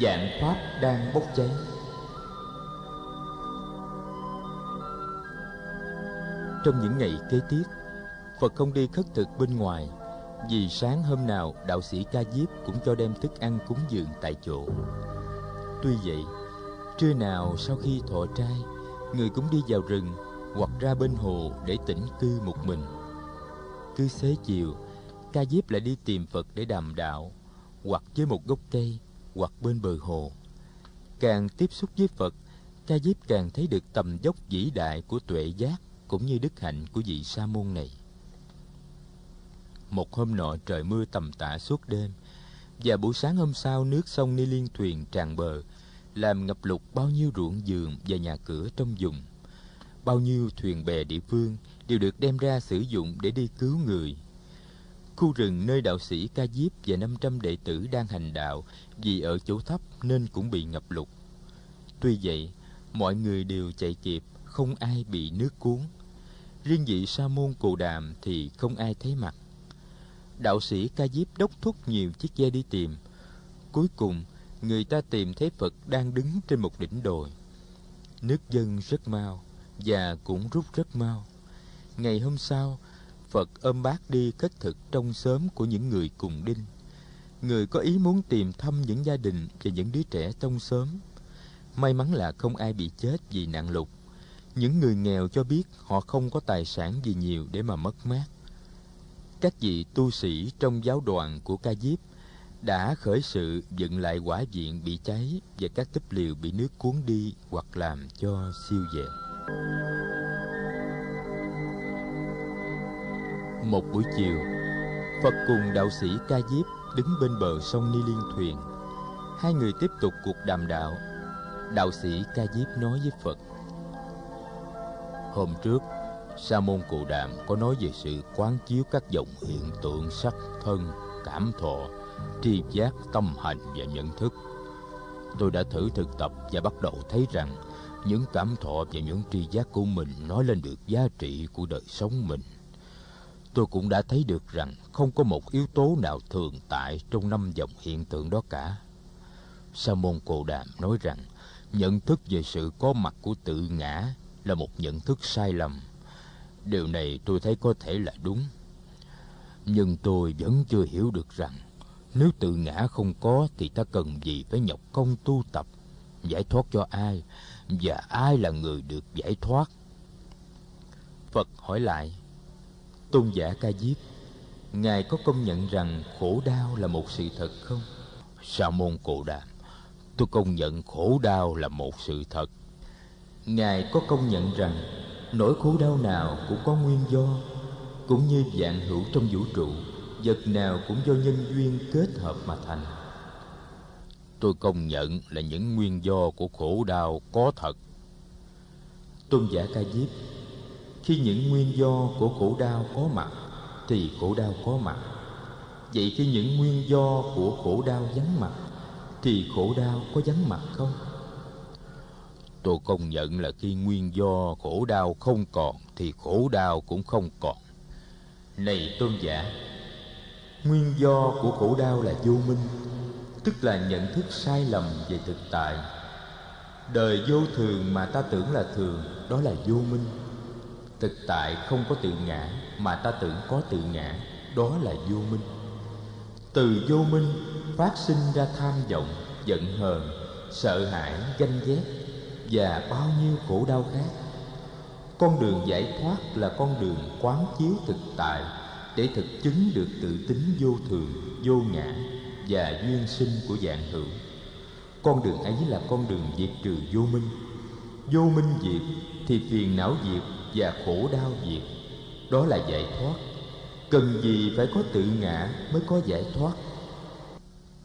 dạng pháp đang bốc cháy. Trong những ngày kế tiếp, phật không đi khất thực bên ngoài, vì sáng hôm nào đạo sĩ ca diếp cũng cho đem thức ăn cúng dường tại chỗ. Tuy vậy, trưa nào sau khi thọ trai, người cũng đi vào rừng hoặc ra bên hồ để tĩnh cư một mình. Cứ xế chiều, ca diếp lại đi tìm phật để đàm đạo hoặc với một gốc cây hoặc bên bờ hồ. Càng tiếp xúc với phật, ca diếp càng thấy được tầm dốc vĩ đại của tuệ giác cũng như đức hạnh của vị sa môn này. Một hôm nọ trời mưa tầm tã suốt đêm, và buổi sáng hôm sau nước sông ni liên thuyền tràn bờ, làm ngập lụt bao nhiêu ruộng vườn và nhà cửa trong vùng. Bao nhiêu thuyền bè địa phương đều được đem ra sử dụng để đi cứu người khu rừng nơi đạo sĩ ca diếp và 500 đệ tử đang hành đạo, vì ở chỗ thấp nên cũng bị ngập lụt. Tuy vậy, mọi người đều chạy kịp, không ai bị nước cuốn. Riêng vị sa môn cù đàm thì không ai thấy mặt. Đạo sĩ ca diếp đốc thúc nhiều chiếc ghe đi tìm. Cuối cùng, người ta tìm thấy phật đang đứng trên một đỉnh đồi. Nước dâng rất mau và cũng rút rất mau. Ngày hôm sau phật ôm bác đi kết thực trong xóm của những người cùng đinh. Người có ý muốn tìm thăm những gia đình và những đứa trẻ trong xóm. May mắn là không ai bị chết vì nạn lụt. Những người nghèo cho biết họ không có tài sản gì nhiều để mà mất mát. Các vị tu sĩ trong giáo đoàn của ca diếp đã khởi sự dựng lại quả viện bị cháy và các túp liều bị nước cuốn đi hoặc làm cho siêu dẹp một buổi chiều, phật cùng đạo sĩ ca diếp đứng bên bờ sông ni liên thuyền. Hai người tiếp tục cuộc đàm đạo. Đạo sĩ ca diếp nói với phật, hôm trước, sa môn cụ đàm có nói về sự quán chiếu các dòng hiện tượng sắc thân, cảm thọ, tri giác, tâm hành và nhận thức. Tôi đã thử thực tập và bắt đầu thấy rằng những cảm thọ và những tri giác của mình nói lên được giá trị của đời sống mình tôi cũng đã thấy được rằng không có một yếu tố nào thường tại trong năm dòng hiện tượng đó cả. Sa môn cồ đàm nói rằng, nhận thức về sự có mặt của tự ngã là một nhận thức sai lầm. Điều này tôi thấy có thể là đúng. Nhưng tôi vẫn chưa hiểu được rằng, nếu tự ngã không có thì ta cần gì phải nhọc công tu tập, giải thoát cho ai, và ai là người được giải thoát? Phật hỏi lại tôn giả ca diếp, ngài có công nhận rằng khổ đau là một sự thật không? Sa môn cồ đàm tôi công nhận khổ đau là một sự thật. Ngài có công nhận rằng nỗi khổ đau nào cũng có nguyên do, cũng như dạng hữu trong vũ trụ, vật nào cũng do nhân duyên kết hợp mà thành. Tôi công nhận là những nguyên do của khổ đau có thật. Tôn giả ca diếp khi những nguyên do của khổ đau có mặt, thì khổ đau có mặt. Vậy khi những nguyên do của khổ đau vắng mặt, thì khổ đau có vắng mặt không? Tôi công nhận là khi nguyên do khổ đau không còn, thì khổ đau cũng không còn. Này tôn giả, nguyên do của khổ đau là vô minh, tức là nhận thức sai lầm về thực tại. Đời vô thường mà ta tưởng là thường, đó là vô minh thực tại không có tự ngã, mà ta tưởng có tự ngã, đó là vô minh. Từ vô minh, phát sinh ra tham vọng, giận hờn, sợ hãi, ganh ghét, và bao nhiêu khổ đau khác. Con đường giải thoát là con đường quán chiếu thực tại, để thực chứng được tự tính vô thường, vô ngã, và duyên sinh của dạng hữu. Con đường ấy là con đường diệt trừ vô minh. Vô minh diệt thì phiền não diệt và khổ đau diệt. Đó là giải thoát. Cần gì phải có tự ngã mới có giải thoát?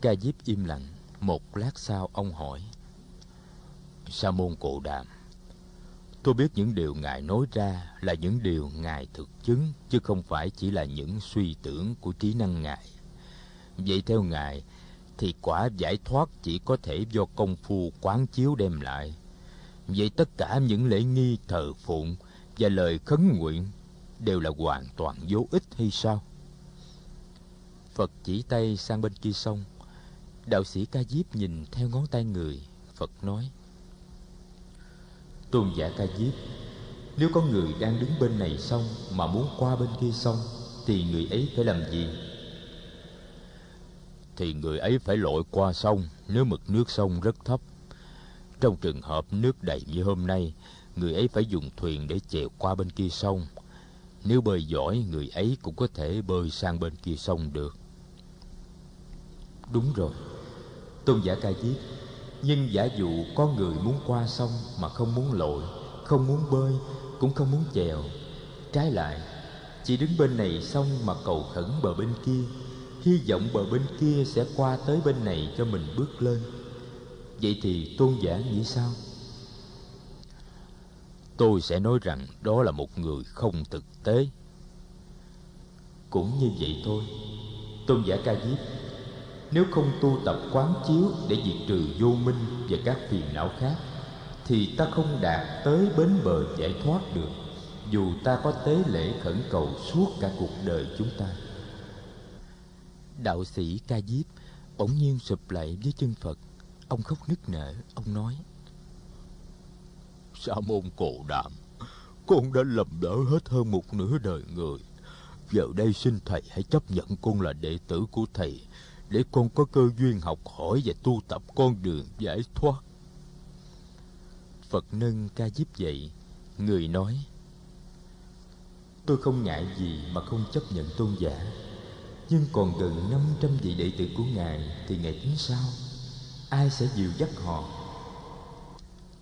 Ca diếp im lặng, một lát sau ông hỏi. Sa môn cổ đàm, tôi biết những điều ngài nói ra là những điều ngài thực chứng, chứ không phải chỉ là những suy tưởng của trí năng ngài. Vậy theo ngài thì quả giải thoát chỉ có thể do công phu quán chiếu đem lại vậy tất cả những lễ nghi, thờ phụng và lời khấn nguyện đều là hoàn toàn vô ích hay sao? Phật chỉ tay sang bên kia sông. Đạo sĩ ca diếp nhìn theo ngón tay người. Phật nói, tôn giả ca diếp, nếu có người đang đứng bên này sông mà muốn qua bên kia sông, thì người ấy phải làm gì? Thì người ấy phải lội qua sông, nếu mực nước sông rất thấp trong trường hợp nước đầy như hôm nay, người ấy phải dùng thuyền để chèo qua bên kia sông. Nếu bơi giỏi, người ấy cũng có thể bơi sang bên kia sông được. Đúng rồi. Tôn giả ca diếp nhưng giả dụ có người muốn qua sông mà không muốn lội, không muốn bơi, cũng không muốn chèo. Trái lại, chỉ đứng bên này sông mà cầu khẩn bờ bên kia, hy vọng bờ bên kia sẽ qua tới bên này cho mình bước lên vậy thì tôn giả nghĩ sao? Tôi sẽ nói rằng đó là một người không thực tế. Cũng như vậy thôi. Tôn giả ca diếp nếu không tu tập quán chiếu để diệt trừ vô minh và các phiền não khác thì ta không đạt tới bến bờ giải thoát được dù ta có tế lễ khẩn cầu suốt cả cuộc đời chúng ta. Đạo sĩ ca diếp bỗng nhiên sụp lại với chân phật ông khóc nức nở ông nói. Sa môn cổ đạm, con đã lầm lỡ hết hơn một nửa đời người. Giờ đây xin thầy hãy chấp nhận con là đệ tử của thầy để con có cơ duyên học hỏi và tu tập con đường giải thoát. Phật nâng ca diếp dậy người nói tôi không ngại gì mà không chấp nhận tôn giả nhưng còn gần năm trăm vị đệ tử của ngài thì ngài tính sao? Ai sẽ dìu dắt họ?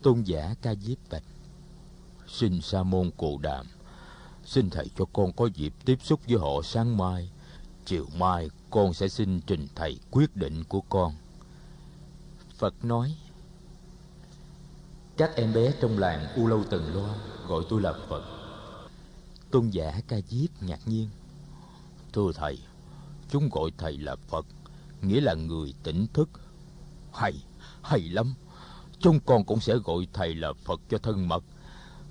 Tôn giả ca diếp bạch, xin sa môn cù đàm, xin thầy cho con có dịp tiếp xúc với họ sáng mai. Chiều mai con sẽ xin trình thầy quyết định của con. Phật nói, các em bé trong làng u lâu tần loa gọi tôi là phật. Tôn giả ca diếp ngạc nhiên, thưa thầy, chúng gọi thầy là phật, nghĩa là người tỉnh thức hay hay lắm. Chúng con cũng sẽ gọi thầy là phật cho thân mật.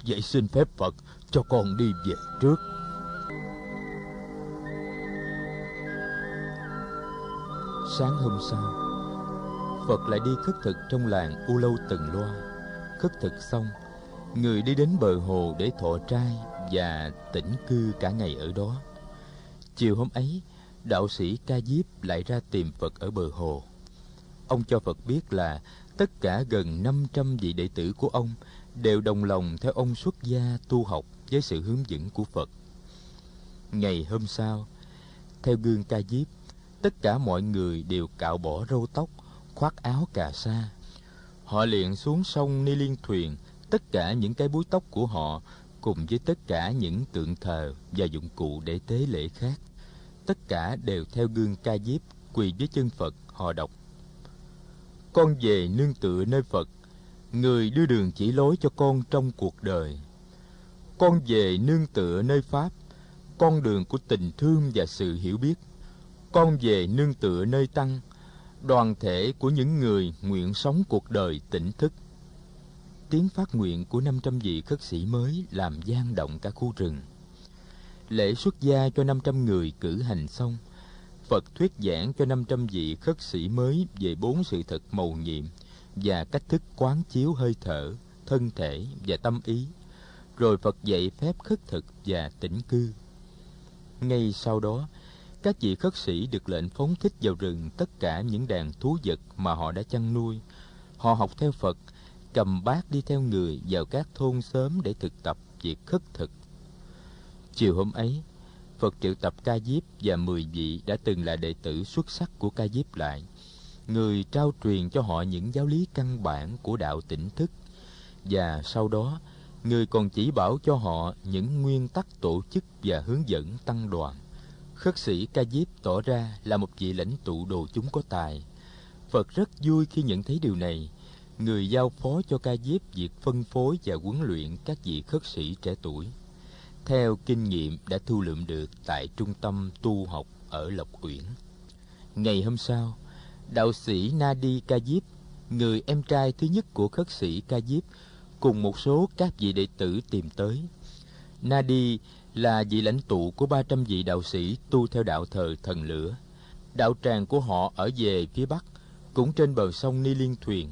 Vậy xin phép phật cho con đi về trước. Sáng hôm sau, phật lại đi khất thực trong làng u lâu tần loa. Khất thực xong, người đi đến bờ hồ để thọ trai và tĩnh cư cả ngày ở đó. Chiều hôm ấy, đạo sĩ ca diếp lại ra tìm phật ở bờ hồ ông cho phật biết là tất cả gần 500 vị đệ tử của ông đều đồng lòng theo ông xuất gia tu học với sự hướng dẫn của Phật. Ngày hôm sau, theo gương ca diếp, tất cả mọi người đều cạo bỏ râu tóc, khoác áo cà sa. Họ liền xuống sông ni liên thuyền, tất cả những cái búi tóc của họ cùng với tất cả những tượng thờ và dụng cụ để tế lễ khác. Tất cả đều theo gương ca diếp quỳ dưới chân Phật họ đọc. Con về nương tựa nơi Phật, người đưa đường chỉ lối cho con trong cuộc đời. Con về nương tựa nơi Pháp, con đường của tình thương và sự hiểu biết. Con về nương tựa nơi Tăng, đoàn thể của những người nguyện sống cuộc đời tỉnh thức. Tiếng phát nguyện của 500 vị khất sĩ mới làm gian động cả khu rừng. Lễ xuất gia cho 500 người cử hành xong, Phật thuyết giảng cho 500 vị khất sĩ mới về bốn sự thật mầu nhiệm và cách thức quán chiếu hơi thở, thân thể và tâm ý. Rồi Phật dạy phép khất thực và tĩnh cư. Ngay sau đó, các vị khất sĩ được lệnh phóng thích vào rừng tất cả những đàn thú vật mà họ đã chăn nuôi. Họ học theo Phật, cầm bát đi theo người vào các thôn xóm để thực tập việc khất thực. Chiều hôm ấy, Phật triệu tập Ca Diếp và mười vị đã từng là đệ tử xuất sắc của Ca Diếp lại. Người trao truyền cho họ những giáo lý căn bản của đạo tỉnh thức. Và sau đó, người còn chỉ bảo cho họ những nguyên tắc tổ chức và hướng dẫn tăng đoàn. Khất sĩ Ca Diếp tỏ ra là một vị lãnh tụ đồ chúng có tài. Phật rất vui khi nhận thấy điều này. Người giao phó cho Ca Diếp việc phân phối và huấn luyện các vị khất sĩ trẻ tuổi theo kinh nghiệm đã thu lượm được tại trung tâm tu học ở Lộc Uyển. Ngày hôm sau, đạo sĩ Nadi Ca Diếp, người em trai thứ nhất của khất sĩ Ca Diếp, cùng một số các vị đệ tử tìm tới. Nadi là vị lãnh tụ của 300 vị đạo sĩ tu theo đạo thờ thần lửa. Đạo tràng của họ ở về phía bắc, cũng trên bờ sông Ni Liên Thuyền.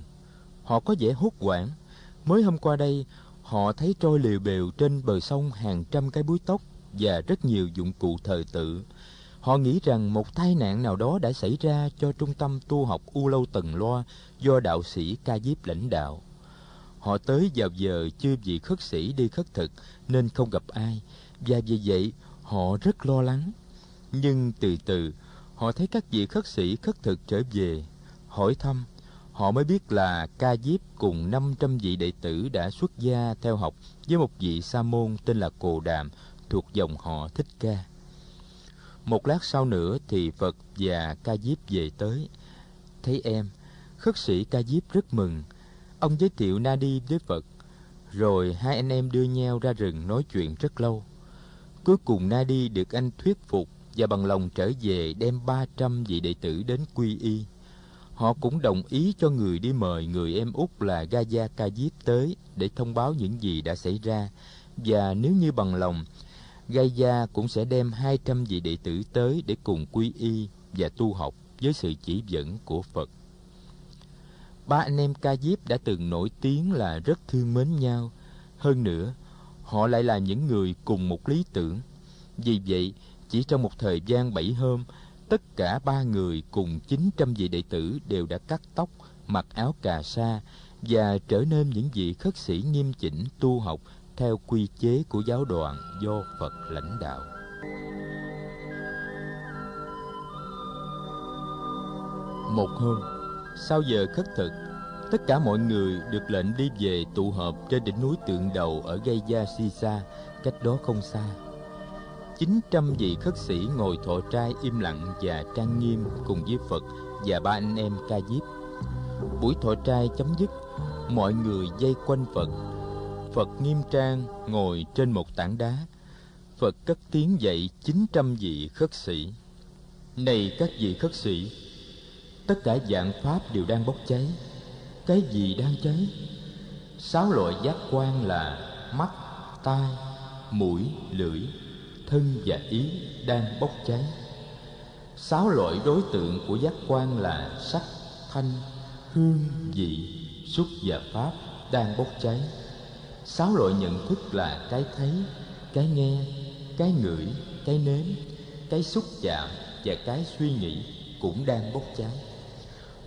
Họ có vẻ hốt hoảng. Mới hôm qua đây, họ thấy trôi liều bèo trên bờ sông hàng trăm cái búi tóc và rất nhiều dụng cụ thờ tự. Họ nghĩ rằng một tai nạn nào đó đã xảy ra cho trung tâm tu học U Lâu Tần Loa do đạo sĩ Ca Diếp lãnh đạo. Họ tới vào giờ chưa vị khất sĩ đi khất thực nên không gặp ai, và vì vậy họ rất lo lắng. Nhưng từ từ, họ thấy các vị khất sĩ khất thực trở về, hỏi thăm. Họ mới biết là Ca Diếp cùng 500 vị đệ tử đã xuất gia theo học với một vị sa môn tên là Cồ Đàm thuộc dòng họ Thích Ca. Một lát sau nữa thì Phật và Ca Diếp về tới. Thấy em, khất sĩ Ca Diếp rất mừng. Ông giới thiệu Na Đi với Phật. Rồi hai anh em đưa nhau ra rừng nói chuyện rất lâu. Cuối cùng Na Đi được anh thuyết phục và bằng lòng trở về đem 300 vị đệ tử đến quy y. Họ cũng đồng ý cho người đi mời người em út là Gaza Kajip tới để thông báo những gì đã xảy ra và nếu như bằng lòng Gaia cũng sẽ đem 200 vị đệ tử tới để cùng quy y và tu học với sự chỉ dẫn của Phật. Ba anh em Ca Diếp đã từng nổi tiếng là rất thương mến nhau. Hơn nữa, họ lại là những người cùng một lý tưởng. Vì vậy, chỉ trong một thời gian bảy hôm, tất cả ba người cùng 900 vị đệ tử đều đã cắt tóc, mặc áo cà sa và trở nên những vị khất sĩ nghiêm chỉnh tu học theo quy chế của giáo đoàn do Phật lãnh đạo. Một hôm, sau giờ khất thực, tất cả mọi người được lệnh đi về tụ họp trên đỉnh núi tượng đầu ở Gây Gia Sisa, cách đó không xa. 900 vị khất sĩ ngồi thọ trai im lặng và trang nghiêm cùng với Phật và ba anh em ca diếp. Buổi thọ trai chấm dứt, mọi người dây quanh Phật Phật nghiêm trang ngồi trên một tảng đá. Phật cất tiếng dạy 900 vị khất sĩ. Này các vị khất sĩ, tất cả dạng pháp đều đang bốc cháy. Cái gì đang cháy? Sáu loại giác quan là mắt, tai, mũi, lưỡi, thân và ý đang bốc cháy. Sáu loại đối tượng của giác quan là sắc, thanh, hương, vị, xúc và pháp đang bốc cháy. Sáu loại nhận thức là cái thấy cái nghe cái ngửi cái nếm cái xúc chạm và cái suy nghĩ cũng đang bốc cháy.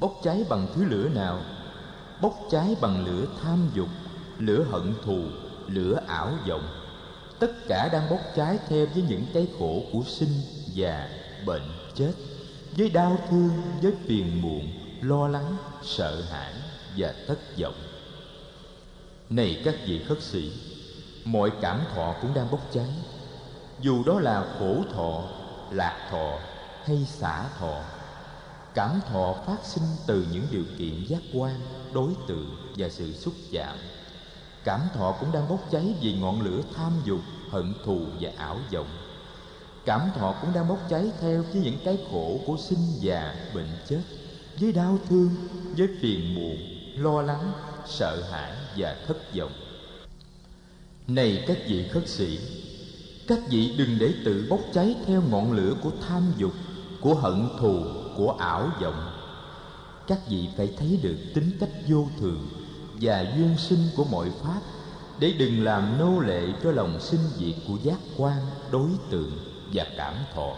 Bốc cháy bằng thứ lửa nào? Bốc cháy bằng lửa tham dục lửa hận thù lửa ảo vọng tất cả đang bốc cháy theo với những cái khổ của sinh già bệnh chết, với đau thương, với phiền muộn, lo lắng, sợ hãi và thất vọng. Này các vị khất sĩ, mọi cảm thọ cũng đang bốc cháy. Dù đó là khổ thọ, lạc thọ hay xả thọ, cảm thọ phát sinh từ những điều kiện giác quan, đối tượng và sự xúc chạm cảm thọ cũng đang bốc cháy vì ngọn lửa tham dục, hận thù và ảo vọng. Cảm thọ cũng đang bốc cháy theo với những cái khổ của sinh già, bệnh chết, với đau thương, với phiền muộn, lo lắng, sợ hãi và thất vọng. Này các vị khất sĩ, các vị đừng để tự bốc cháy theo ngọn lửa của tham dục, của hận thù, của ảo vọng. Các vị phải thấy được tính cách vô thường và duyên sinh của mọi pháp, để đừng làm nô lệ cho lòng sinh diệt của giác quan, đối tượng và cảm thọ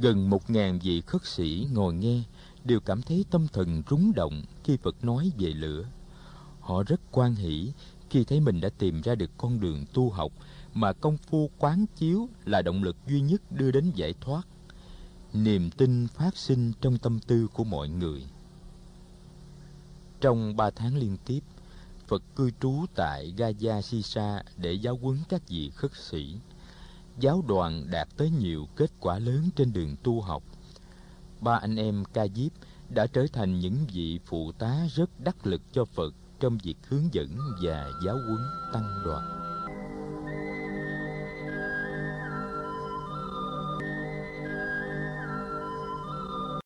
gần một ngàn vị khất sĩ ngồi nghe, đều cảm thấy tâm thần rúng động khi Phật nói về lửa. Họ rất quan hỷ khi thấy mình đã tìm ra được con đường tu học mà công phu quán chiếu là động lực duy nhất đưa đến giải thoát. Niềm tin phát sinh trong tâm tư của mọi người. Trong ba tháng liên tiếp, Phật cư trú tại Gaya Sisa để giáo huấn các vị khất sĩ. Giáo đoàn đạt tới nhiều kết quả lớn trên đường tu học – ba anh em ca diếp đã trở thành những vị phụ tá rất đắc lực cho Phật trong việc hướng dẫn và giáo huấn tăng đoàn.